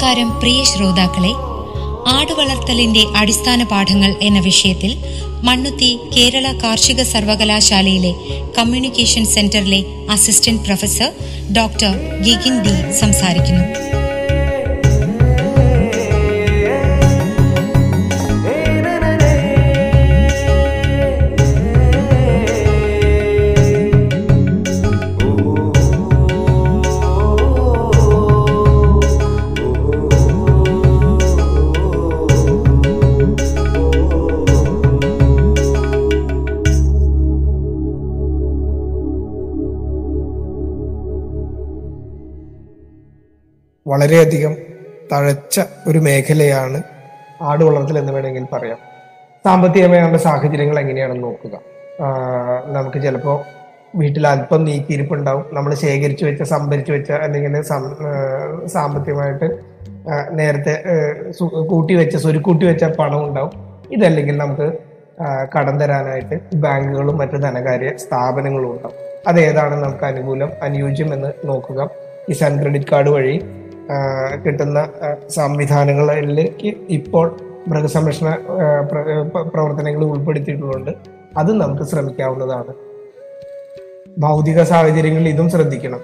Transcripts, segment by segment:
നമസ്കാരം പ്രിയ ശ്രോതാക്കളെ. ആടുവളർത്തലിന്റെ അടിസ്ഥാന പാഠങ്ങൾ എന്ന വിഷയത്തിൽ മണ്ണുത്തി കേരള കാർഷിക സർവകലാശാലയിലെ കമ്മ്യൂണിക്കേഷൻ സെന്ററിലെ assistant professor doctor Gigin D സംസാരിക്കുന്നു. വളരെയധികം തഴച്ച ഒരു മേഖലയാണ് ആട് വളർത്തൽ എന്ന് വേണമെങ്കിൽ പറയാം. സാമ്പത്തികമായ നമ്മുടെ സാഹചര്യങ്ങൾ എങ്ങനെയാണെന്ന് നോക്കുക. നമുക്ക് ചിലപ്പോൾ വീട്ടിൽ അല്പം നീക്കിയിരിപ്പുണ്ടാവും. നമ്മൾ ശേഖരിച്ചു വെച്ച സംഭരിച്ചു വെച്ച അല്ലെങ്കിൽ സാമ്പത്തികമായിട്ട് നേരത്തെ കൂട്ടി വെച്ച സ്വരുക്കൂട്ടി വെച്ച പണം ഉണ്ടാവും. ഇതല്ലെങ്കിൽ നമുക്ക് കടം തരാനായിട്ട് ബാങ്കുകളും മറ്റ് ധനകാര്യ സ്ഥാപനങ്ങളും ഉണ്ടാവും. അത് ഏതാണ് നമുക്ക് അനുകൂലം അനുയോജ്യം എന്ന് നോക്കുക. കിസാൻ ക്രെഡിറ്റ് കാർഡ് വഴി കിട്ടുന്ന സംവിധാനങ്ങളിലേക്ക് ഇപ്പോൾ മൃഗസംരക്ഷണ പ്രവർത്തനങ്ങൾ ഉൾപ്പെടുത്തിയിട്ടുണ്ട് അത് നമുക്ക് ശ്രമിക്കാവുന്നതാണ്. ഭൗതിക സാഹചര്യങ്ങളിൽ ഇതും ശ്രദ്ധിക്കണം.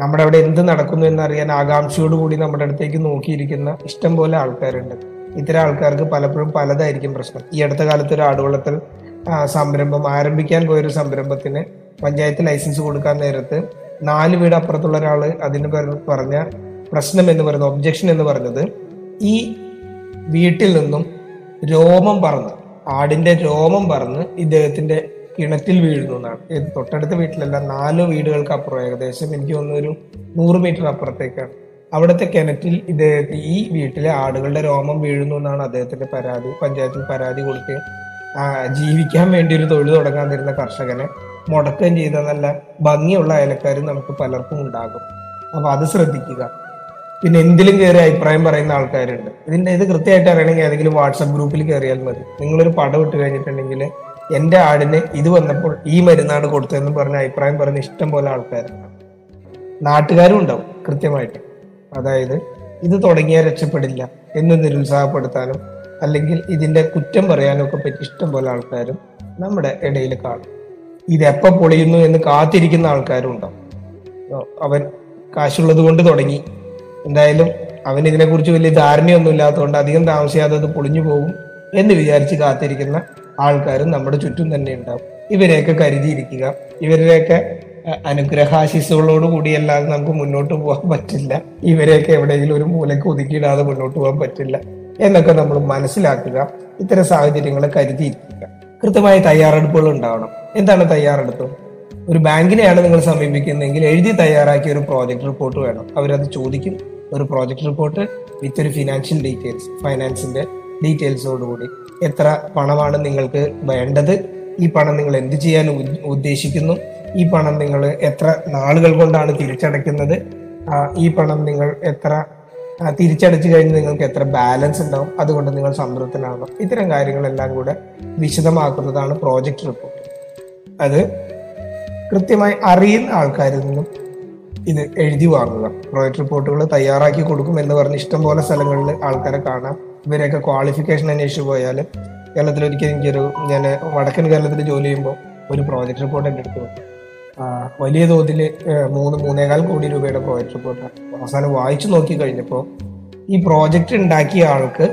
നമ്മുടെ അവിടെ എന്ത് നടക്കുന്നു എന്നറിയാൻ ആകാംക്ഷയോടുകൂടി നമ്മുടെ അടുത്തേക്ക് നോക്കിയിരിക്കുന്ന ഇഷ്ടം പോലെ ആൾക്കാരുണ്ട്. ഇത്തരം ആൾക്കാർക്ക് പലപ്പോഴും പലതായിരിക്കും പ്രശ്നം. ഈ അടുത്ത കാലത്ത് ഒരു ആടുവളത്തിൽ സംരംഭം ആരംഭിക്കാൻ പോയൊരു സംരംഭത്തിന് പഞ്ചായത്ത് ലൈസൻസ് കൊടുക്കാൻ നേരത്ത് നാല് വീട് അപ്പുറത്തുള്ള ഒരാൾ അതിന് പറഞ്ഞ പ്രശ്നം എന്ന് പറയുന്നത് ഒബ്ജക്ഷൻ എന്ന് പറഞ്ഞത് ഈ വീട്ടിൽ നിന്നും രോമം പറന്ന് ആടിന്റെ രോമം പറന്ന് ഇദ്ദേഹത്തിന്റെ കിണറ്റിൽ വീഴുന്നു എന്നാണ്. തൊട്ടടുത്ത വീട്ടിലല്ല നാല് വീടുകൾക്ക് അപ്പുറം ഏകദേശം എനിക്ക് തോന്നുന്നു നൂറ് മീറ്റർ അപ്പുറത്തേക്കാണ്. അവിടുത്തെ കിണറ്റിൽ ഇദ്ദേഹത്തെ ഈ വീട്ടിലെ ആടുകളുടെ രോമം വീഴുന്നു എന്നാണ് അദ്ദേഹത്തിന്റെ പരാതി. പഞ്ചായത്തിൽ പരാതി കൊടുക്കുകയും ജീവിക്കാൻ വേണ്ടി ഒരു തൊഴിൽ തുടങ്ങാൻ തരുന്ന കർഷകനെ മുടക്കുകയും ചെയ്ത നല്ല ഭംഗിയുള്ള അയലക്കാരും നമുക്ക് പലർക്കും ഉണ്ടാകും. അപ്പൊ അത് ശ്രദ്ധിക്കുക. പിന്നെ എന്തിലും കയറി അഭിപ്രായം പറയുന്ന ആൾക്കാരുണ്ട്. ഇതിന്റെ ഇത് കൃത്യമായിട്ട് അറിയണമെങ്കിൽ ഏതെങ്കിലും വാട്സപ്പ് ഗ്രൂപ്പിൽ കയറിയാൽ മതി. നിങ്ങളൊരു പടം ഇട്ട് കഴിഞ്ഞിട്ടുണ്ടെങ്കിൽ എന്റെ ആടിന് ഇത് വന്നപ്പോൾ ഈ മരുന്നാണ് കൊടുത്തതെന്ന് പറഞ്ഞ അഭിപ്രായം പറഞ്ഞ ഇഷ്ടം പോലെ ആൾക്കാരുണ്ട്. നാട്ടുകാരും ഉണ്ടാവും കൃത്യമായിട്ട്. അതായത് ഇത് തുടങ്ങിയാൽ രക്ഷപ്പെടില്ല എന്ന് നിരുത്സാഹപ്പെടുത്താനും അല്ലെങ്കിൽ ഇതിന്റെ കുറ്റം പറയാനും ഒക്കെ പറ്റി ഇഷ്ടം പോലെ ആൾക്കാരും നമ്മുടെ ഇടയിൽ കാണും. ഇത് എപ്പോൾ പൊളിയുന്നു എന്ന് കാത്തിരിക്കുന്ന ആൾക്കാരും ഉണ്ടാവും. അവൻ കാശുള്ളത് കൊണ്ട് തുടങ്ങി. എന്തായാലും അവൻ ഇതിനെക്കുറിച്ച് വലിയ ധാരണയൊന്നും ഇല്ലാത്തതുകൊണ്ട് അധികം താമസിയാതെ അത് പൊളിഞ്ഞു പോകും എന്ന് വിചാരിച്ച് കാത്തിരിക്കുന്ന ആൾക്കാരും നമ്മുടെ ചുറ്റും തന്നെ ഉണ്ടാവും. ഇവരെയൊക്കെ കരുതിയിരിക്കുക. ഇവരെയൊക്കെ അനുഗ്രഹാശിസുകളോട് കൂടിയല്ലാതെ നമുക്ക് മുന്നോട്ട് പോകാൻ പറ്റില്ല. ഇവരെയൊക്കെ എവിടെയെങ്കിലും ഒരു മൂലയ്ക്ക് ഒതുക്കിയിടാതെ മുന്നോട്ട് പോകാൻ പറ്റില്ല എന്നൊക്കെ നമ്മൾ മനസ്സിലാക്കുക. ഇത്തരം സാഹചര്യങ്ങളെ കരുതിയിരിക്കുക. കൃത്യമായ തയ്യാറെടുപ്പുകൾ ഉണ്ടാവണം. എന്താണ് തയ്യാറെടുപ്പ്? ഒരു ബാങ്കിനെയാണ് നിങ്ങൾ സമീപിക്കുന്നതെങ്കിൽ എഴുതി തയ്യാറാക്കിയ ഒരു പ്രോജക്റ്റ് റിപ്പോർട്ട് വേണം. അവരത് ചോദിക്കും. ഒരു പ്രോജക്റ്റ് റിപ്പോർട്ട് വിത്ത് ഒരു ഫിനാൻഷ്യൽ ഡീറ്റെയിൽസ് ഫൈനാൻസിന്റെ ഡീറ്റെയിൽസോടുകൂടി എത്ര പണമാണ് നിങ്ങൾക്ക് വേണ്ടത്? ഈ പണം നിങ്ങൾ എന്ത് ചെയ്യാൻ ഉദ്ദേശിക്കുന്നു? ഈ പണം നിങ്ങൾ എത്ര നാളുകൾ കൊണ്ടാണ് തിരിച്ചടയ്ക്കുന്നത്? ഈ പണം നിങ്ങൾ എത്ര തിരിച്ചടച്ചു കഴിഞ്ഞ് നിങ്ങൾക്ക് എത്ര ബാലൻസ് ഉണ്ടാവും? അതുകൊണ്ട് നിങ്ങൾ സംതൃപ്തനാകണം ഇത്തരം കാര്യങ്ങളെല്ലാം കൂടെ വിശദമാക്കുന്നതാണ് പ്രോജക്റ്റ് റിപ്പോർട്ട് അത് കൃത്യമായി അറിയുന്ന ആൾക്കാരിൽ നിന്നും ഇത് എഴുതി വാങ്ങുക. പ്രോജക്റ്റ് റിപ്പോർട്ടുകൾ തയ്യാറാക്കി കൊടുക്കും എന്ന് പറഞ്ഞ് ഇഷ്ടംപോലെ സ്ഥലങ്ങളിൽ ആൾക്കാരെ കാണാം. ഇവരെയൊക്കെ ക്വാളിഫിക്കേഷൻ അന്വേഷിച്ച് പോയാൽ കേരളത്തിൽ ഒരിക്കലും എനിക്കൊരു ഞാൻ വടക്കൻ കേരളത്തിൽ ജോലി ചെയ്യുമ്പോൾ ഒരു പ്രോജക്ട് റിപ്പോർട്ട് എന്റെ അടുത്ത് വലിയ തോതിൽ മൂന്ന് മൂന്നേകാൽ കോടി രൂപയുടെ പ്രോജക്ട് റിപ്പോർട്ടാണ് അവസാനം വായിച്ചു നോക്കി കഴിഞ്ഞപ്പോൾ ഈ പ്രോജക്റ്റ് ഉണ്ടാക്കിയ ആൾക്ക്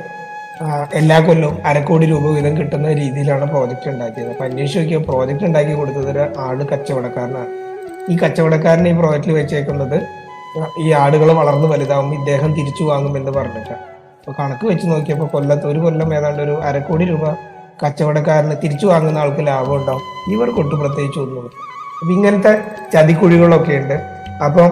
എല്ലാ കൊല്ലവും അരക്കോടി രൂപ വീതം കിട്ടുന്ന രീതിയിലാണ് പ്രോജക്റ്റ് ഉണ്ടാക്കിയത്. അപ്പൊ അന്വേഷിച്ച് നോക്കിയ പ്രോജക്റ്റ് ഉണ്ടാക്കി കൊടുത്തത് ഒരു ആട് കച്ചവടക്കാരനാണ്. ഈ കച്ചവടക്കാരനെ ഈ പ്രോജക്റ്റിൽ വെച്ചേക്കുന്നത് ഈ ആടുകൾ വളർന്നു വലുതാവും ഇദ്ദേഹം തിരിച്ചു വാങ്ങുമെന്ന് പറഞ്ഞിട്ടാണ്. അപ്പോൾ കണക്ക് വെച്ച് നോക്കിയപ്പോൾ കൊല്ലത്ത് ഒരു കൊല്ലം ഏതാണ്ട് ഒരു അരക്കോടി രൂപ കച്ചവടക്കാരന് തിരിച്ചു വാങ്ങുന്ന ആൾക്ക് ലാഭം ഉണ്ടാവും. ഇവർക്കൊട്ട് പ്രത്യേകിച്ച് ഒന്നും അപ്പം ഇങ്ങനത്തെ ചതിക്കുഴികളൊക്കെ ഉണ്ട്. അപ്പം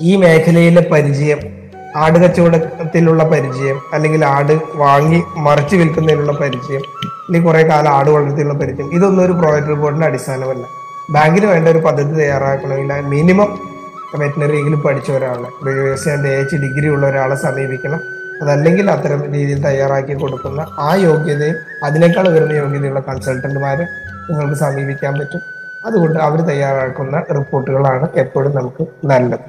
ഈ മേഖലയിലെ പരിചയം ആട് കച്ചവടത്തിലുള്ള പരിചയം അല്ലെങ്കിൽ ആട് വാങ്ങി മറിച്ച് വിൽക്കുന്നതിനുള്ള പരിചയം അല്ലെങ്കിൽ കുറേ കാലം ആട് വളർത്തിയുള്ള പരിചയം ഇതൊന്നും ഒരു പ്രോജക്ട് റിപ്പോർട്ടിന്റെ അടിസ്ഥാനമല്ല. ബാങ്കിന് വേണ്ട ഒരു പദ്ധതി തയ്യാറാക്കണമെങ്കിൽ മിനിമം വെറ്റിനറിയെങ്കിലും പഠിച്ച ഒരാളെ വ്യവസായത്തിന്റെ എച്ച് ഡിഗ്രി ഉള്ള ഒരാളെ സമീപിക്കണം. അതല്ലെങ്കിൽ അത്തരം രീതിയിൽ തയ്യാറാക്കി കൊടുക്കുന്ന ആ യോഗ്യതയും അതിനേക്കാൾ ഉയർന്ന യോഗ്യതയുള്ള കൺസൾട്ടന്റുമാരെ നിങ്ങൾക്ക് സമീപിക്കാൻ പറ്റും. അതുകൊണ്ട് അവർ തയ്യാറാക്കുന്ന റിപ്പോർട്ടുകളാണ് എപ്പോഴും നമുക്ക് നല്ലത്.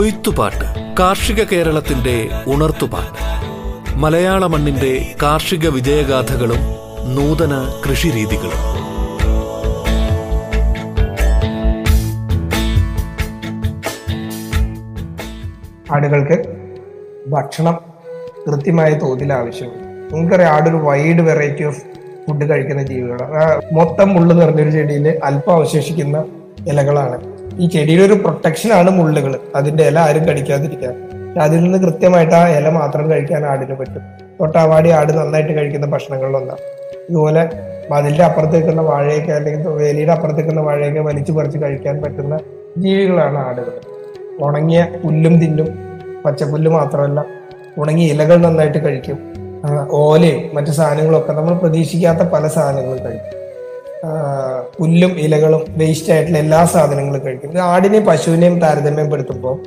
കൊയ്ത്തുപാട്ട് കാർഷിക കേരളത്തിന്റെ ഉണർത്തുപാട്ട്. മലയാള മണ്ണിന്റെ കാർഷിക വിജയഗാഥകളും നൂതന കൃഷിരീതികളും. ആടുകൾക്ക് ഭക്ഷണം കൃത്യമായ തോതിൽ ആവശ്യമുണ്ട് നമുക്കറിയാം ആടൊരു വൈഡ് വെറൈറ്റി ഓഫ് ഫുഡ് കഴിക്കുന്ന ജീവികളാണ്. മൊത്തം മുള്ളു നിറഞ്ഞൊരു ചെടിയിൽ അല്പം അവശേഷിക്കുന്ന ഇലകളാണ്. ഈ ചെടിയുടെ ഒരു പ്രൊട്ടക്ഷൻ ആണ് മുള്ളുകൾ അതിന്റെ ഇല ആരും കടിക്കാതിരിക്കാൻ അതിൽ നിന്ന് കൃത്യമായിട്ട് ആ ഇല മാത്രം കഴിക്കാൻ ആടിന് പറ്റും. തൊട്ടാവാടി ആട് നന്നായിട്ട് കഴിക്കുന്ന ഭക്ഷണങ്ങളിലൊന്നാണ് ഇതുപോലെ മതിലിന്റെ അപ്പുറത്ത് നിൽക്കുന്ന വാഴയൊക്കെ അല്ലെങ്കിൽ വേലിയുടെ അപ്പുറത്ത് നിൽക്കുന്ന വാഴയൊക്കെ വലിച്ചു പറിച്ച് കഴിക്കാൻ പറ്റുന്ന ജീവികളാണ് ആടുകൾ. ഉണങ്ങിയ പുല്ലും തിന്നും. പച്ചപ്പുല്ല് മാത്രമല്ല ഉണങ്ങിയ ഇലകൾ നന്നായിട്ട് കഴിക്കും. ഓലയും മറ്റു സാധനങ്ങളൊക്കെ നമ്മൾ പ്രതീക്ഷിക്കാത്ത പല സാധനങ്ങളും കഴിക്കും. പുല്ലും ഇലകളും വേസ്റ്റ് ആയിട്ടുള്ള എല്ലാ സാധനങ്ങളും കഴിക്കും. ആടിനെയും പശുവിനെയും താരതമ്യപ്പെടുത്തുമ്പോൾ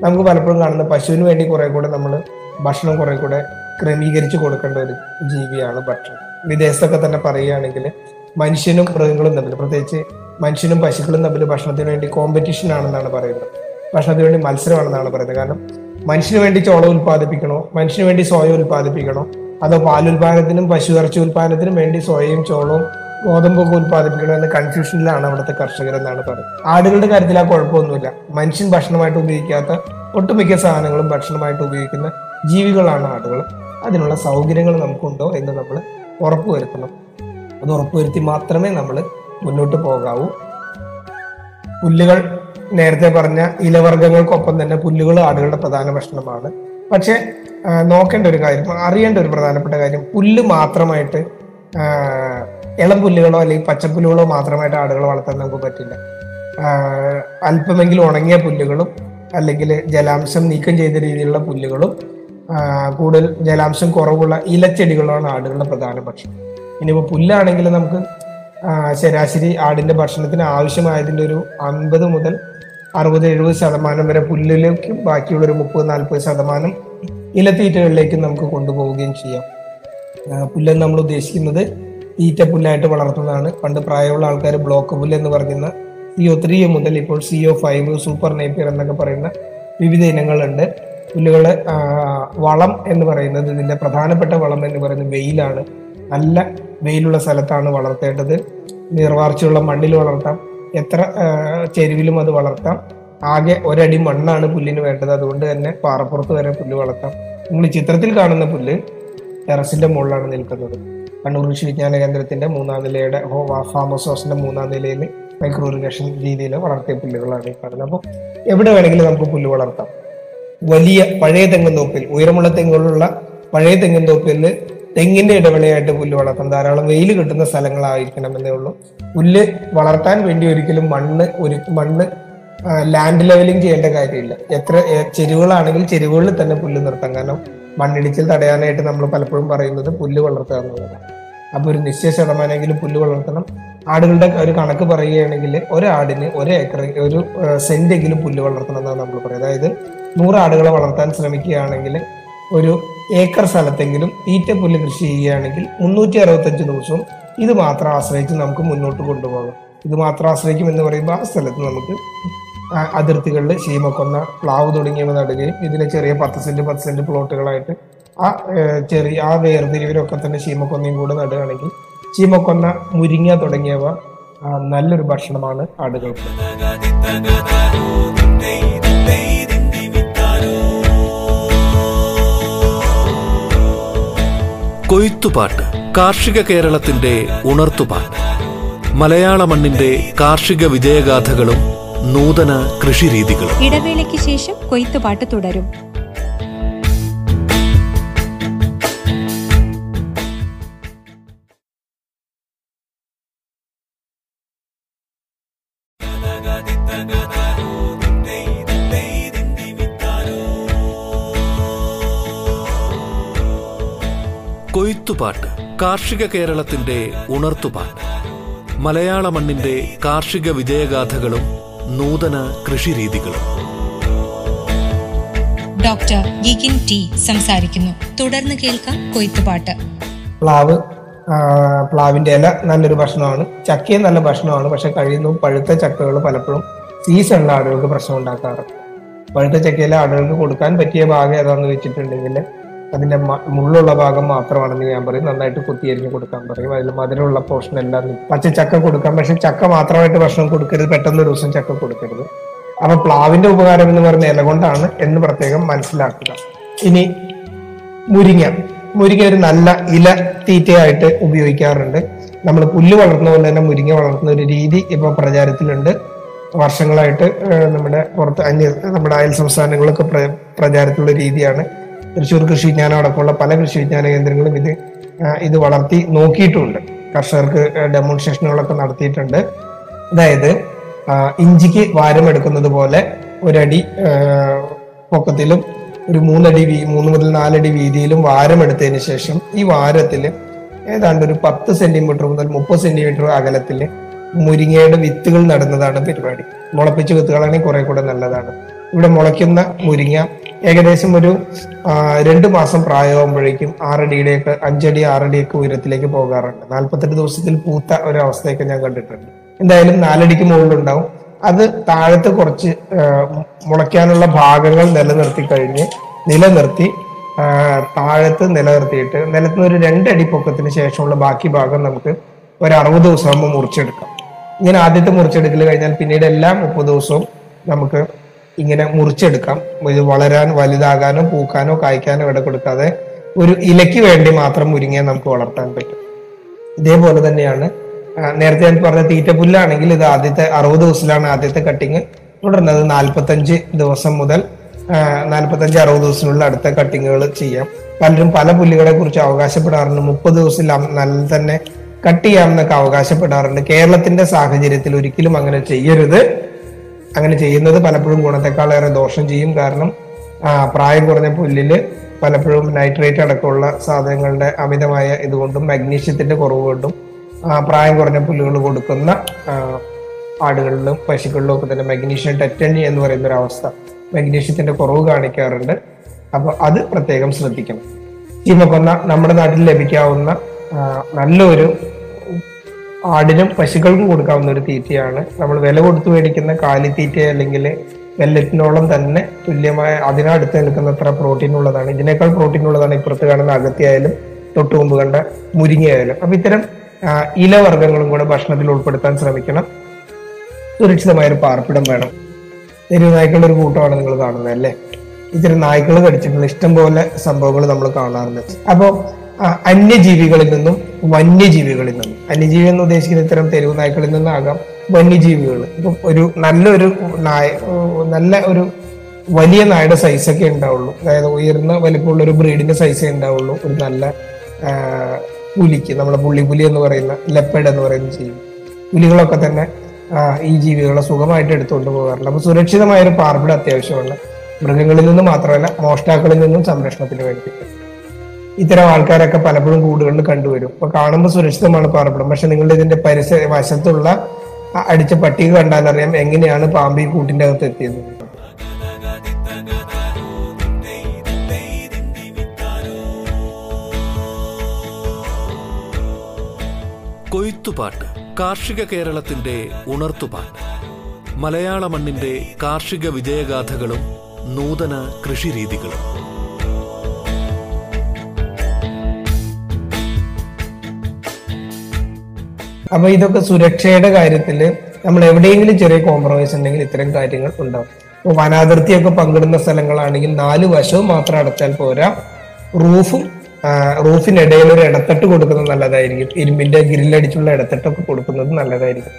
നമുക്ക് പലപ്പോഴും കാണുന്ന പശുവിന് വേണ്ടി കുറെ കൂടെ നമ്മൾ ഭക്ഷണം കുറെ കൂടെ ക്രമീകരിച്ച് കൊടുക്കേണ്ട ഒരു ജീവിയാണ് ഭക്ഷണം. വിദേശത്തൊക്കെ തന്നെ പറയുകയാണെങ്കിൽ മനുഷ്യനും മൃഗങ്ങളും തമ്മിൽ പ്രത്യേകിച്ച് മനുഷ്യനും പശുക്കളും തമ്മിൽ ഭക്ഷണത്തിന് വേണ്ടി കോമ്പറ്റീഷൻ ആണെന്നാണ് പറയുന്നത്. ഭക്ഷണത്തിന് വേണ്ടി മത്സരമാണെന്നാണ് പറയുന്നത്. കാരണം മനുഷ്യന് വേണ്ടി ചോളം ഉൽപ്പാദിപ്പിക്കണോ മനുഷ്യന് വേണ്ടി സോയ ഉൽപ്പാദിപ്പിക്കണോ അതോ പാലുൽപാദനത്തിനും പശു ഇറച്ചി ഉൽപാദനത്തിനും വേണ്ടി സോയയും ചോളവും ഗോതമ്പൊക്കെ ഉൽപ്പാദിപ്പിക്കണോ എന്ന കൺഫ്യൂഷനിലാണ് അവിടുത്തെ കർഷകർ എന്നാണ് പറയുന്നത്. ആടുകളുടെ കാര്യത്തിൽ ആ കുഴപ്പമൊന്നുമില്ല. മനുഷ്യൻ ഭക്ഷണമായിട്ട് ഉപയോഗിക്കാത്ത ഒട്ടുമിക്ക സാധനങ്ങളും ഭക്ഷണമായിട്ട് ഉപയോഗിക്കുന്ന ജീവികളാണ് ആടുകൾ. അതിനുള്ള സൗകര്യങ്ങൾ നമുക്കുണ്ടോ എന്ന് നമ്മൾ ഉറപ്പുവരുത്തണം. അത് ഉറപ്പുവരുത്തി മാത്രമേ നമ്മൾ മുന്നോട്ട് പോകാവൂ. പുല്ലുകൾ നേരത്തെ പറഞ്ഞ ഇലവർഗങ്ങൾക്കൊപ്പം തന്നെ പുല്ലുകൾ ആടുകളുടെ പ്രധാന ഭക്ഷണമാണ്. പക്ഷേ നോക്കേണ്ട ഒരു കാര്യം അറിയേണ്ട ഒരു പ്രധാനപ്പെട്ട കാര്യം പുല്ല് മാത്രമായിട്ട് ഇളം പുല്ലുകളോ അല്ലെങ്കിൽ പച്ചപ്പുല്ലുകളോ മാത്രമായിട്ട് ആടുകളെ വളർത്താൻ നമുക്ക് പറ്റില്ല. അല്പമെങ്കിലും ഉണങ്ങിയ പുല്ലുകളും അല്ലെങ്കിൽ ജലാംശം നീക്കം ചെയ്ത രീതിയിലുള്ള പുല്ലുകളും കൂടുതൽ ജലാംശം കുറവുള്ള ഇലച്ചെടികളാണ് ആടുകളുടെ പ്രധാന ഭക്ഷണം. ഇനിയിപ്പോൾ പുല്ലാണെങ്കിൽ നമുക്ക് ശരാശരി ആടിന്റെ ഭക്ഷണത്തിന് ആവശ്യമായതിന്റെ ഒരു അൻപത് മുതൽ അറുപത് എഴുപത് ശതമാനം വരെ പുല്ലിലേക്കും ബാക്കിയുള്ള ഒരു മുപ്പത് നാൽപ്പത് ശതമാനം ഇലത്തീറ്റകളിലേക്കും നമുക്ക് കൊണ്ടുപോവുകയും ചെയ്യാം. പുല്ലെന്ന് നമ്മൾ ഉദ്ദേശിക്കുന്നത് തീറ്റ പുല്ലായിട്ട് വളർത്തുന്നതാണ്. പണ്ട് പ്രായമുള്ള ആൾക്കാർ ബ്ലോക്ക് പുല്ല് എന്ന് പറയുന്ന സി ഒ ത്രീ മുതൽ ഇപ്പോൾ C O five super Napier എന്നൊക്കെ പറയുന്ന വിവിധ ഇനങ്ങളുണ്ട്. പുല്ലുകൾ വളം എന്ന് പറയുന്നത് ഇതിന്റെ പ്രധാനപ്പെട്ട വളം എന്ന് പറയുന്നത് വെയിലാണ്. നല്ല വെയിലുള്ള സ്ഥലത്താണ് വളർത്തേണ്ടത്. നീർവാർച്ചയുള്ള മണ്ണിൽ വളർത്താം. എത്ര ചെരുവിലും അത് വളർത്താം. ആകെ ഒരടി മണ്ണാണ് പുല്ലിന് വേണ്ടത്. അതുകൊണ്ട് തന്നെ പാറപ്പുറത്ത് വരെ പുല്ല് വളർത്താം. നിങ്ങൾ ചിത്രത്തിൽ കാണുന്ന പുല്ല് ടെറസിന്റെ മുകളിലാണ് നിൽക്കുന്നത്. കണ്ണൂർ കൃഷി വിജ്ഞാന കേന്ദ്രത്തിന്റെ മൂന്നാം നിലയുടെ ഫാം ഹൗസ് ഹൗസിന്റെ മൂന്നാം നിലയിൽ മൈക്രോ ഇറിഗേഷൻ രീതിയിൽ വളർത്തിയ പുല്ലുകളാണ് ഈ കാണുന്നത് അപ്പോൾ എവിടെ വേണമെങ്കിലും നമുക്ക് പുല്ല് വളർത്താം. വലിയ പഴയ തെങ്ങിൻ തോപ്പിൽ ഉയരമുള്ള തെങ്ങുകളുള്ള പഴയ തെങ്ങിൻ തോപ്പിൽ തെങ്ങിന്റെ ഇടവേളയായിട്ട് പുല്ല് വളർത്താം. ധാരാളം വെയിൽ കിട്ടുന്ന സ്ഥലങ്ങളായിരിക്കണം എന്നേ ഉള്ളൂ. പുല്ല് വളർത്താൻ വേണ്ടി ഒരിക്കലും മണ്ണ് ഒരു മണ്ണ് ലാൻഡ് ലെവലിംഗ് ചെയ്യേണ്ട കാര്യമില്ല. എത്ര ചെരുവുകളാണെങ്കിൽ ചെരുവുകളിൽ തന്നെ പുല്ല് നിർത്താം. കാരണം മണ്ണിടിച്ചിൽ തടയാനായിട്ട് നമ്മൾ പലപ്പോഴും പറയുന്നത് പുല്ല് വളർത്തുക എന്നുള്ളതാണ്. അപ്പൊ ഒരു നിശ്ചയ ശതമാനമെങ്കിലും പുല്ല് വളർത്തണം. ആടുകളുടെ ഒരു കണക്ക് പറയുകയാണെങ്കിൽ ഒരാടിന് ഒരു ഏക്കർ ഒരു സെന്റെങ്കിലും പുല്ല് വളർത്തണം എന്നാണ് നമ്മൾ പറയുന്നത് അതായത് നൂറ് ആടുകളെ വളർത്താൻ ശ്രമിക്കുകയാണെങ്കിൽ ഒരു ഏക്കർ സ്ഥലത്തെങ്കിലും തീറ്റ പുല്ല് കൃഷി ചെയ്യുകയാണെങ്കിൽ മുന്നൂറ്റി അറുപത്തഞ്ച് ദിവസവും ഇത് മാത്രം ആശ്രയിച്ച് നമുക്ക് മുന്നോട്ട് കൊണ്ടുപോകാം. ഇത് മാത്രം ആശ്രയിക്കും എന്ന് പറയുമ്പോൾ ആ സ്ഥലത്ത് നമുക്ക് അതിർത്തികളിൽ ശീമക്കൊന്ന പ്ലാവ് തുടങ്ങിയവ നടുകയും ഇതിനെ ചെറിയ പത്ത് സെന്റ് പത്ത് സെന്റ് പ്ലോട്ടുകളായിട്ട് ആ ചെറിയ ആ വേർതിരിവിലൊക്കെ തന്നെ ശീമക്കൊന്നയും കൂടെ നടുകയാണെങ്കിൽ ശീമക്കൊന്ന മുരിങ്ങ തുടങ്ങിയവ നല്ലൊരു ഭക്ഷണമാണ് ആടുകൾക്ക്. കൊയ്ത്തുപാട്ട് കാർഷിക കേരളത്തിന്റെ ഉണർത്തുപാട്ട്. മലയാള മണ്ണിന്റെ കാർഷിക വിജയഗാഥകളും നൂതന കൃഷിരീതികൾ ഇടവേളയ്ക്ക് ശേഷം കൊയ്ത്തുപാട്ട് തുടരും. കൊയ്ത്തുപാട്ട് കാർഷിക കേരളത്തിന്റെ ഉണർത്തുപാട്ട്. മലയാള മണ്ണിന്റെ കാർഷിക വിജയഗാഥകളും നൂതന കൃഷിരീതികളും. ഡോക്ടർ ഗിഗിൻ ടി സംസാരിക്കുന്നു. തുടർന്ന് കേൾക്കാം കൊയ്ത്തുപാട്ട്. പ്ലാവ് പ്ലാവിന്റെ ഇല നല്ലൊരു ഭക്ഷണമാണ്. ചക്കയും നല്ല ഭക്ഷണമാണ്. പക്ഷെ കഴിയുന്നു പഴുത്ത ചക്കകൾ പലപ്പോഴും സീസണിൽ ആടുകൾക്ക് പ്രശ്നം ഉണ്ടാക്കാറ് പഴുത്ത ചക്കയിലെ ആടുകൾക്ക് കൊടുക്കാൻ പറ്റിയ ഭാഗം ഏതാണെന്ന് വെച്ചിട്ടുണ്ടെങ്കിൽ അതിന്റെ മുള്ളുള്ള ഭാഗം മാത്രമാണെന്ന് ഞാൻ പറയും. നന്നായിട്ട് കുത്തിയരിഞ്ഞ് കൊടുക്കാൻ പറയും. അതിൽ മധുരമുള്ള പോർഷൻ എല്ലാം പച്ച ചക്ക കൊടുക്കാം. പക്ഷെ ചക്ക മാത്രമായിട്ട് ഭക്ഷണം കൊടുക്കരുത്. പെട്ടെന്ന് ഒരു ദിവസം ചക്ക കൊടുക്കരുത്. അപ്പൊ പ്ലാവിന്റെ ഉപകാരം എന്ന് പറയുന്ന ഇല കൊണ്ടാണ് എന്ന് പ്രത്യേകം മനസ്സിലാക്കുക. ഇനി മുരിങ്ങ. മുരിങ്ങ ഒരു നല്ല ഇല തീറ്റയായിട്ട് ഉപയോഗിക്കാറുണ്ട്. നമ്മൾ പുല്ല് വളർത്തുന്ന പോലെ തന്നെ മുരിങ്ങ വളർത്തുന്ന ഒരു രീതി ഇപ്പൊ പ്രചാരത്തിലുണ്ട്. വർഷങ്ങളായിട്ട് നമ്മുടെ പുറത്ത് അന്യ നമ്മുടെ അയൽ സംസ്ഥാനങ്ങളൊക്കെ പ്ര- പ്രചാരത്തിലുള്ള രീതിയാണ്. തൃശ്ശൂർ കൃഷി വിജ്ഞാനം അടക്കമുള്ള പല കൃഷി വിജ്ഞാന കേന്ദ്രങ്ങളും ഇത് ഇത് വളർത്തി നോക്കിയിട്ടുണ്ട്. കർഷകർക്ക് ഡെമോൺസ്ട്രേഷനുകളൊക്കെ നടത്തിയിട്ടുണ്ട്. അതായത് ഇഞ്ചിക്ക് വാരം എടുക്കുന്നത് പോലെ ഒരടി പൊക്കത്തിലും ഒരു മൂന്നടി വീ മൂന്ന് മുതൽ നാലടി വീതിയിലും വാരം എടുത്തതിന് ശേഷം ഈ വാരത്തിൽ ഏതാണ്ട് ഒരു പത്ത് സെന്റിമീറ്റർ മുതൽ മുപ്പത് സെന്റിമീറ്റർ അകലത്തിൽ മുരിങ്ങയുടെ വിത്തുകൾ നടുന്നതാണ് പരിപാടി. മുളപ്പിച്ച വിത്തുകളാണെങ്കിൽ കുറെ കൂടെ നല്ലതാണ്. ഇവിടെ മുളയ്ക്കുന്ന മുരിങ്ങ ഏകദേശം ഒരു രണ്ട് മാസം പ്രായമാകുമ്പോഴേക്കും ആറടിയുടെയൊക്കെ അഞ്ചടി ആറടിയൊക്കെ ഉയരത്തിലേക്ക് പോകാറുണ്ട്. നാല്പത്തെട്ട് ദിവസത്തിൽ പൂത്ത ഒരവസ്ഥയൊക്കെ ഞാൻ കണ്ടിട്ടുണ്ട്. എന്തായാലും നാലടിക്ക് മുകളിലുണ്ടാവും. അത് താഴത്ത് കുറച്ച് മുളയ്ക്കാനുള്ള ഭാഗങ്ങൾ നിലനിർത്തി കഴിഞ്ഞ് നിലനിർത്തി താഴത്ത് നിലനിർത്തിയിട്ട് നിലത്തുനിന്ന് ഒരു രണ്ടടി പൊക്കത്തിന് ശേഷമുള്ള ബാക്കി ഭാഗം നമുക്ക് ഒരു അറുപത് ദിവസം ആകുമ്പോൾ മുറിച്ചെടുക്കാം. ഇങ്ങനെ ആദ്യത്തെ മുറിച്ചെടുക്കൽ കഴിഞ്ഞാൽ പിന്നീട് എല്ലാ മുപ്പത് ദിവസവും നമുക്ക് ഇങ്ങനെ മുറിച്ചെടുക്കാം. ഇത് വളരാൻ വലുതാകാനോ പൂക്കാനോ കായ്ക്കാനോ ഇട കൊടുക്കാതെ ഒരു ഇലയ്ക്ക് വേണ്ടി മാത്രം മുരിങ്ങയെ നമുക്ക് വളർത്താൻ പറ്റും. ഇതേപോലെ തന്നെയാണ് നേരത്തെ ഞാൻ പറഞ്ഞ തീറ്റപ്പുല്ലാണെങ്കിൽ ഇത് ആദ്യത്തെ അറുപത് ദിവസത്തിലാണ് ആദ്യത്തെ കട്ടിങ് തുടർന്ന് അത് നാൽപ്പത്തഞ്ച് ദിവസം മുതൽ നാൽപ്പത്തഞ്ച് അറുപത് ദിവസത്തിനുള്ള അടുത്ത കട്ടിങ്ങുകൾ ചെയ്യാം. പലരും പല പുല്ലുകളെ കുറിച്ച് അവകാശപ്പെടാറുണ്ട്. മുപ്പത് ദിവസത്തിൽ നല്ല തന്നെ കട്ട് ചെയ്യാമെന്നൊക്കെ അവകാശപ്പെടാറുണ്ട്. കേരളത്തിന്റെ സാഹചര്യത്തിൽ ഒരിക്കലും അങ്ങനെ ചെയ്യരുത്. അങ്ങനെ ചെയ്യുന്നത് പലപ്പോഴും ഗുണത്തെക്കാളേറെ ദോഷം ചെയ്യും. കാരണം പ്രായം കുറഞ്ഞ പുല്ലിൽ പലപ്പോഴും നൈട്രേറ്റ് അടക്കമുള്ള സാധനങ്ങളുടെ അമിതമായ ഇതുകൊണ്ടും മഗ്നീഷ്യത്തിന്റെ കുറവ് കൊണ്ടും പ്രായം കുറഞ്ഞ പുല്ലുകൾ കൊടുക്കുന്ന ആടുകളിലും പശുക്കളിലും ഒക്കെ തന്നെ മഗ്നീഷ്യം ടെറ്റണി എന്ന് പറയുന്ന ഒരു അവസ്ഥ മഗ്നീഷ്യത്തിന്റെ കുറവ് കാണിക്കാറുണ്ട്. അപ്പോൾ അത് പ്രത്യേകം ശ്രദ്ധിക്കണം. ചീമക്കൊന്ന നമ്മുടെ നാട്ടിൽ ലഭിക്കാവുന്ന നല്ലൊരു ആടിനും പശുക്കൾക്കും കൊടുക്കാവുന്ന ഒരു തീറ്റയാണ്. നമ്മൾ വില കൊടുത്ത് മേടിക്കുന്ന കാലിത്തീറ്റ അല്ലെങ്കിൽ വെല്ലറ്റിനോളം തന്നെ തുല്യമായ അതിനടുത്ത് നിൽക്കുന്നത്ര പ്രോട്ടീൻ ഉള്ളതാണ്. ഇതിനേക്കാൾ പ്രോട്ടീൻ ഉള്ളതാണ് ഇപ്പുറത്ത് കാണുന്ന അകത്തിയായാലും തൊട്ടു മുമ്പ് കണ്ട മുരിങ്ങയായാലും. അപ്പം ഇത്തരം ഇലവർഗങ്ങളും കൂടെ ഭക്ഷണത്തിൽ ഉൾപ്പെടുത്താൻ ശ്രമിക്കണം. സുരക്ഷിതമായ ഒരു പാർപ്പിടം വേണം. തെരുവ് നായ്ക്കളുടെ ഒരു കൂട്ടമാണ് നിങ്ങൾ കാണുന്നത് അല്ലേ? ഇത്തരം നായ്ക്കൾ കടിച്ചിട്ടുള്ള ഇഷ്ടം പോലെ സംഭവങ്ങൾ നമ്മൾ കാണാറുണ്ട്. അപ്പോൾ അന്യജീവികളിൽ നിന്നും വന്യജീവികളിൽ നിന്ന്. വന്യജീവി എന്ന് ഉദ്ദേശിക്കുന്ന ഇത്തരം തെരുവ് നായ്ക്കളിൽ നിന്നാകാം വന്യജീവികൾ. ഇപ്പൊ ഒരു നല്ലൊരു നായ നല്ല ഒരു വലിയ നായയുടെ സൈസൊക്കെ ഉണ്ടാവുള്ളൂ. അതായത് ഉയർന്ന വലിപ്പമുള്ള ഒരു ബ്രീഡിന്റെ സൈസേ ഉണ്ടാവുള്ളൂ. ഒരു നല്ല പുലിക്ക് നമ്മുടെ പുള്ളിപുലി എന്ന് പറയുന്ന ലെപ്പേഡ് എന്ന് പറയുന്ന ജീവി. പുലികളൊക്കെ തന്നെ ഈ ജീവികളെ സുഖമായിട്ട് എടുത്തുകൊണ്ട് പോകാറുണ്ട്. അപ്പൊ സുരക്ഷിതമായ ഒരു പാർപ്പിടം അത്യാവശ്യമാണ്. മൃഗങ്ങളിൽ നിന്ന് മാത്രമല്ല മോഷ്ടാക്കളിൽ നിന്നും സംരക്ഷണത്തിന് വേണ്ടിയിട്ട്. ഇത്തരം ആൾക്കാരൊക്കെ പലപ്പോഴും കൂടുകളിൽ കണ്ടുവരും. അപ്പൊ കാണുമ്പോൾ സുരക്ഷിതമാണ് പാറപ്പെടും. പക്ഷെ നിങ്ങളുടെ ഇതിന്റെ പരിസര വശത്തുള്ള അടിച്ച പട്ടിക കണ്ടാലറിയാം എങ്ങനെയാണ് പാമ്പ് ഈ കൂട്ടിന്റെ അകത്ത് എത്തിയത്. കൊയ്ത്തുപാട്ട് കാർഷിക കേരളത്തിന്റെ ഉണർത്തുപാട്ട്. മലയാള മണ്ണിന്റെ കാർഷിക വിജയഗാഥകളും നൂതന കൃഷിരീതികളും. അപ്പൊ ഇതൊക്കെ സുരക്ഷയുടെ കാര്യത്തിൽ നമ്മൾ എവിടെയെങ്കിലും ചെറിയ കോംപ്രമൈസ് ഉണ്ടെങ്കിൽ ഇത്തരം കാര്യങ്ങൾ ഉണ്ടാവും. ഇപ്പൊ വനാതിർത്തിയൊക്കെ പങ്കിടുന്ന സ്ഥലങ്ങളാണെങ്കിൽ നാല് വശവും മാത്രം അടച്ചാൽ പോരാ. റൂഫും റൂഫിനിടയിൽ ഒരു ഇടത്തട്ട് കൊടുക്കുന്നത് നല്ലതായിരിക്കും. ഇരുമ്പിന്റെ ഗ്രില്ലടിച്ചുള്ള ഇടത്തട്ടൊക്കെ കൊടുക്കുന്നത് നല്ലതായിരിക്കും.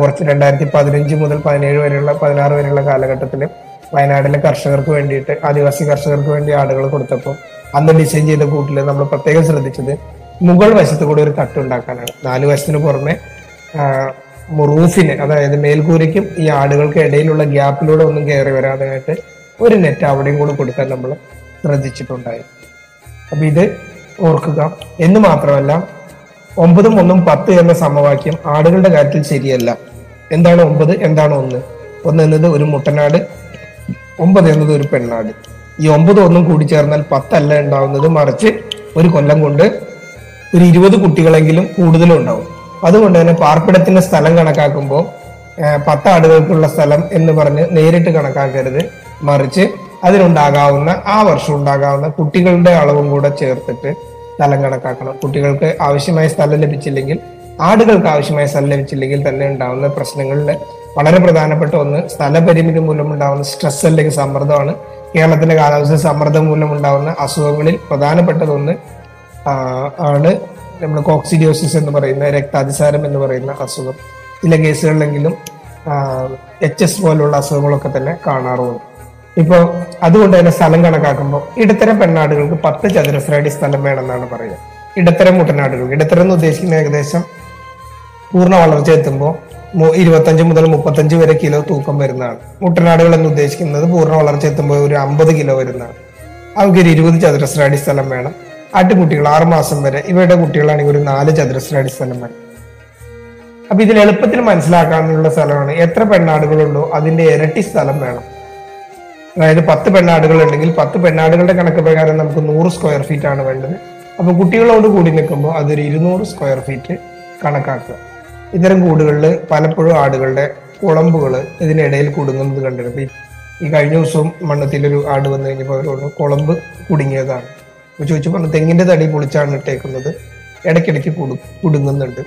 കുറച്ച് രണ്ടായിരത്തി പതിനഞ്ച് മുതൽ പതിനേഴ് വരെയുള്ള പതിനാറ് വരെയുള്ള കാലഘട്ടത്തിൽ വയനാട്ടിലെ കർഷകർക്ക് വേണ്ടിയിട്ട് ആദിവാസി കർഷകർക്ക് വേണ്ടി ആടുകൾ കൊടുത്തപ്പോൾ അന്ന് ഡിസൈൻ ചെയ്ത കൂട്ടിൽ നമ്മൾ പ്രത്യേകം ശ്രദ്ധിച്ചത് മുകൾ വശത്ത് കൂടി ഒരു തട്ടുണ്ടാക്കാനാണ് നാല് വശത്തിന് പുറമെ റൂഫിന് അതായത് മേൽക്കൂരയ്ക്കും ഈ ആടുകൾക്ക് ഇടയിലുള്ള ഗ്യാപ്പിലൂടെ ഒന്നും കയറി വരാതായിട്ട് ഒരു നെറ്റ് അവിടെയും കൂടി കൊടുക്കാൻ നമ്മൾ ശ്രദ്ധിച്ചിട്ടുണ്ടായിരുന്നു. അപ്പൊ ഇത് ഓർക്കുക. എന്ന് മാത്രമല്ല ഒമ്പതും ഒന്നും പത്ത് എന്ന സമവാക്യം ആടുകളുടെ കാര്യത്തിൽ ശരിയല്ല. എന്താണ് ഒമ്പത്? എന്താണ് ഒന്ന്? ഒന്ന് എന്നത് ഒരു മുട്ടനാട് ഒമ്പത് എന്നത് ഒരു പെണ്ണാട്. ഈ ഒമ്പത് ഒന്നും കൂടി ചേർന്നാൽ പത്തല്ല ഉണ്ടാവുന്നത് മറിച്ച് ഒരു കൊല്ലം കൊണ്ട് ഒരു ഇരുപത് കുട്ടികളെങ്കിലും കൂടുതലും ഉണ്ടാവും അതുകൊണ്ട് തന്നെ പാർപ്പിടത്തിന്റെ സ്ഥലം കണക്കാക്കുമ്പോൾ പത്ത് ആടുകൾക്കുള്ള സ്ഥലം എന്ന് പറഞ്ഞ് നേരിട്ട് കണക്കാക്കരുത്. മറിച്ച് അതിനുണ്ടാകാവുന്ന ആ വർഷം ഉണ്ടാകാവുന്ന കുട്ടികളുടെ അളവും കൂടെ ചേർത്തിട്ട് സ്ഥലം കണക്കാക്കണം. കുട്ടികൾക്ക് ആവശ്യമായ സ്ഥലം ലഭിച്ചില്ലെങ്കിൽ ആടുകൾക്ക് ആവശ്യമായ സ്ഥലം ലഭിച്ചില്ലെങ്കിൽ തന്നെ ഉണ്ടാകുന്ന പ്രശ്നങ്ങളിൽ വളരെ പ്രധാനപ്പെട്ട ഒന്ന് സ്ഥലപരിമിതി മൂലം ഉണ്ടാവുന്ന സ്ട്രെസ് അല്ലെങ്കിൽ സമ്മർദ്ദമാണ്. കേരളത്തിന്റെ കാലാവസ്ഥ സമ്മർദ്ദം മൂലം ഉണ്ടാവുന്ന അസുഖങ്ങളിൽ പ്രധാനപ്പെട്ടതൊന്ന് ആണ് നമ്മൾ കോക്സിഡിയോസിസ് എന്ന് പറയുന്ന രക്താതിസാരം എന്ന് പറയുന്ന അസുഖം. ചില കേസുകളിലെങ്കിലും എച്ച് എസ് പോലുള്ള അസുഖങ്ങളൊക്കെ തന്നെ കാണാറുണ്ട്. ഇപ്പോൾ അതുകൊണ്ട് തന്നെ സ്ഥലം കണക്കാക്കുമ്പോൾ ഇടത്തരം പെണ്ണാടുകൾക്ക് പത്ത് ചതുരശ്ര അടി സ്ഥലം വേണമെന്നാണ് പറയുക. ഇടത്തരം മുട്ടനാടുകൾ. ഇടത്തരം എന്ന് ഉദ്ദേശിക്കുന്ന ഏകദേശം പൂർണ വളർച്ച എത്തുമ്പോൾ ഇരുപത്തഞ്ച് മുതൽ മുപ്പത്തഞ്ച് വരെ കിലോ തൂക്കം വരുന്നതാണ്. മുട്ടനാടുകൾ എന്ന് ഉദ്ദേശിക്കുന്നത് പൂർണ വളർച്ച എത്തുമ്പോൾ ഒരു അമ്പത് കിലോ വരുന്നതാണ്. അവർക്ക് ഒരു ഇരുപത് ചതുരശ്ര അടി സ്ഥലം വേണം. ആട്ടുകുട്ടികൾ ആറുമാസം വരെ ഇവരുടെ കുട്ടികളാണെങ്കിൽ ഒരു നാല് ചതുരശ്ര അടി സ്ഥലം വേണം അപ്പൊ ഇതിൽ എളുപ്പത്തിൽ മനസ്സിലാക്കാനുള്ള സ്ഥലമാണ് എത്ര പെണ്ണാടുകളുണ്ടോ അതിന്റെ ഇരട്ടി സ്ഥലം വേണം. അതായത് പത്ത് പെണ്ണാടുകൾ ഉണ്ടെങ്കിൽ പത്ത് പെണ്ണാടുകളുടെ കണക്ക് പ്രകാരം നമുക്ക് നൂറ് സ്ക്വയർ ഫീറ്റ് ആണ് വേണ്ടത്. അപ്പൊ കുട്ടികളോട് കൂടി നിൽക്കുമ്പോൾ അതൊരു ഇരുന്നൂറ് സ്ക്വയർ ഫീറ്റ് കണക്കാക്കുക. ഇത്തരം കൂടുകളിൽ പലപ്പോഴും ആടുകളുടെ കുളമ്പുകൾ ഇതിനിടയിൽ കുടുങ്ങുന്നത് കണ്ടിട്ടുണ്ട് ഈ- കഴിഞ്ഞ ദിവസവും മണ്ണത്തിലൊരു ആട് വന്നു കഴിഞ്ഞപ്പോൾ അവരോട് കുളമ്പ് കുടുങ്ങിയതാണ്. അപ്പൊ ചോദിച്ചു പറഞ്ഞു തെങ്ങിന്റെ തടി പൊളിച്ചാണ് ഇട്ടേക്കുന്നത്. ഇടയ്ക്കിടയ്ക്ക് കുടു കുടുങ്ങുന്നുണ്ട്.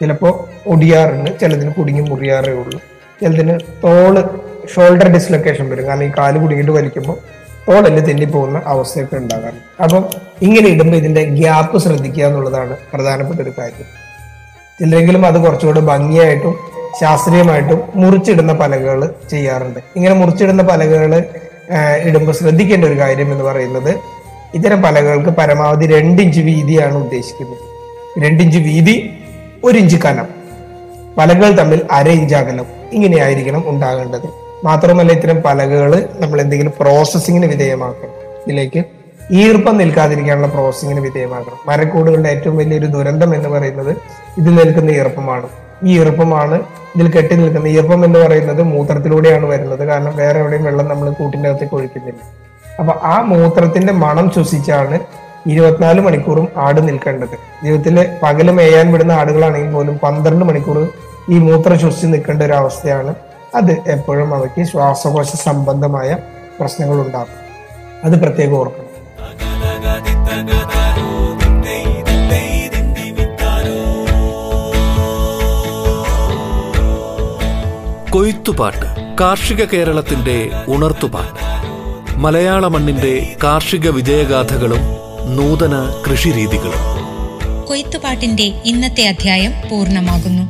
ചിലപ്പോ ഒടിയാറുണ്ട് ചിലതിന് കുടുങ്ങി മുറിയാറേ ഉള്ളൂ. ചിലതിന് തോൾ ഷോൾഡർ ഡിസ്ലൊക്കേഷൻ വരും. കാരണം ഈ കാൽ കുടുങ്ങിയിട്ട് വലിക്കുമ്പോൾ തോളെല്ലാം തെന്നിപ്പോകുന്ന അവസ്ഥയൊക്കെ ഉണ്ടാകാറുണ്ട് അപ്പം ഇങ്ങനെ ഇടുമ്പോൾ ഇതിന്റെ ഗ്യാപ്പ് ശ്രദ്ധിക്കുക എന്നുള്ളതാണ് പ്രധാനപ്പെട്ട ഒരു കാര്യം. ചിലരെങ്കിലും അത് കുറച്ചുകൂടെ ഭംഗിയായിട്ടും ശാസ്ത്രീയമായിട്ടും മുറിച്ചിടുന്ന പലകകൾ ചെയ്യാറുണ്ട്. ഇങ്ങനെ മുറിച്ചിടുന്ന പലകകൾ ഇടുമ്പോൾ ശ്രദ്ധിക്കേണ്ട ഒരു കാര്യം എന്ന് പറയുന്നത് ഇത്തരം പലകൾക്ക് പരമാവധി രണ്ടിഞ്ച് വീതിയാണ് ഉദ്ദേശിക്കുന്നത്. രണ്ടിഞ്ച് വീതി ഒരിഞ്ച് കനം. പലകൾ തമ്മിൽ അര ഇഞ്ച് അകലം ഇങ്ങനെയായിരിക്കണം ഉണ്ടാകേണ്ടത്. മാത്രമല്ല ഇത്തരം പലകകൾ നമ്മൾ എന്തെങ്കിലും പ്രോസസ്സിങ്ങിന് വിധേയമാക്കണം. ഇതിലേക്ക് ഈർപ്പം നിൽക്കാതിരിക്കാനുള്ള പ്രോസസ്സിങ്ങിന് വിധേയമാക്കണം. മരക്കൂടുകളുടെ ഏറ്റവും വലിയൊരു ദുരന്തം എന്ന് പറയുന്നത് ഇതിൽ നിൽക്കുന്ന ഈർപ്പമാണ്. ഈ ഈർപ്പമാണ് ഇതിൽ കെട്ടി നിൽക്കുന്ന ഈർപ്പം എന്ന് പറയുന്നത് മൂത്രത്തിലൂടെയാണ് വരുന്നത്. കാരണം വേറെ എവിടെയും വെള്ളം നമ്മൾ കൂട്ടിന്റെ അകത്തേക്ക് ഒഴിക്കുന്നില്ല. അപ്പൊ ആ മൂത്രത്തിന്റെ മണം ശ്വസിച്ചാണ് ഇരുപത്തിനാല് മണിക്കൂറും ആട് നിൽക്കേണ്ടത്. ജീവിതത്തിലെ പകൽ മേയാൻ വിടുന്ന ആടുകളാണെങ്കിൽ പോലും പന്ത്രണ്ട് മണിക്കൂർ ഈ മൂത്രം ശ്വസിച്ച് നിൽക്കേണ്ട ഒരു അവസ്ഥയാണ്. അത് എപ്പോഴും അവയ്ക്ക് ശ്വാസകോശ സംബന്ധമായ പ്രശ്നങ്ങൾ ഉണ്ടാക്കും. അത് പ്രത്യേകം ഓർക്കണം. കൊയ്ത്തുപാട്ട് കാർഷിക കേരളത്തിന്റെ ഉണർത്തുപാട്ട്. മലയാള മണ്ണിന്റെ കാർഷിക വിജയഗാഥകളും നൂതന കൃഷിരീതികളും. കൊയ്ത്തുപാട്ടിന്റെ ഇന്നത്തെ അധ്യായം പൂർണമാകുന്നു.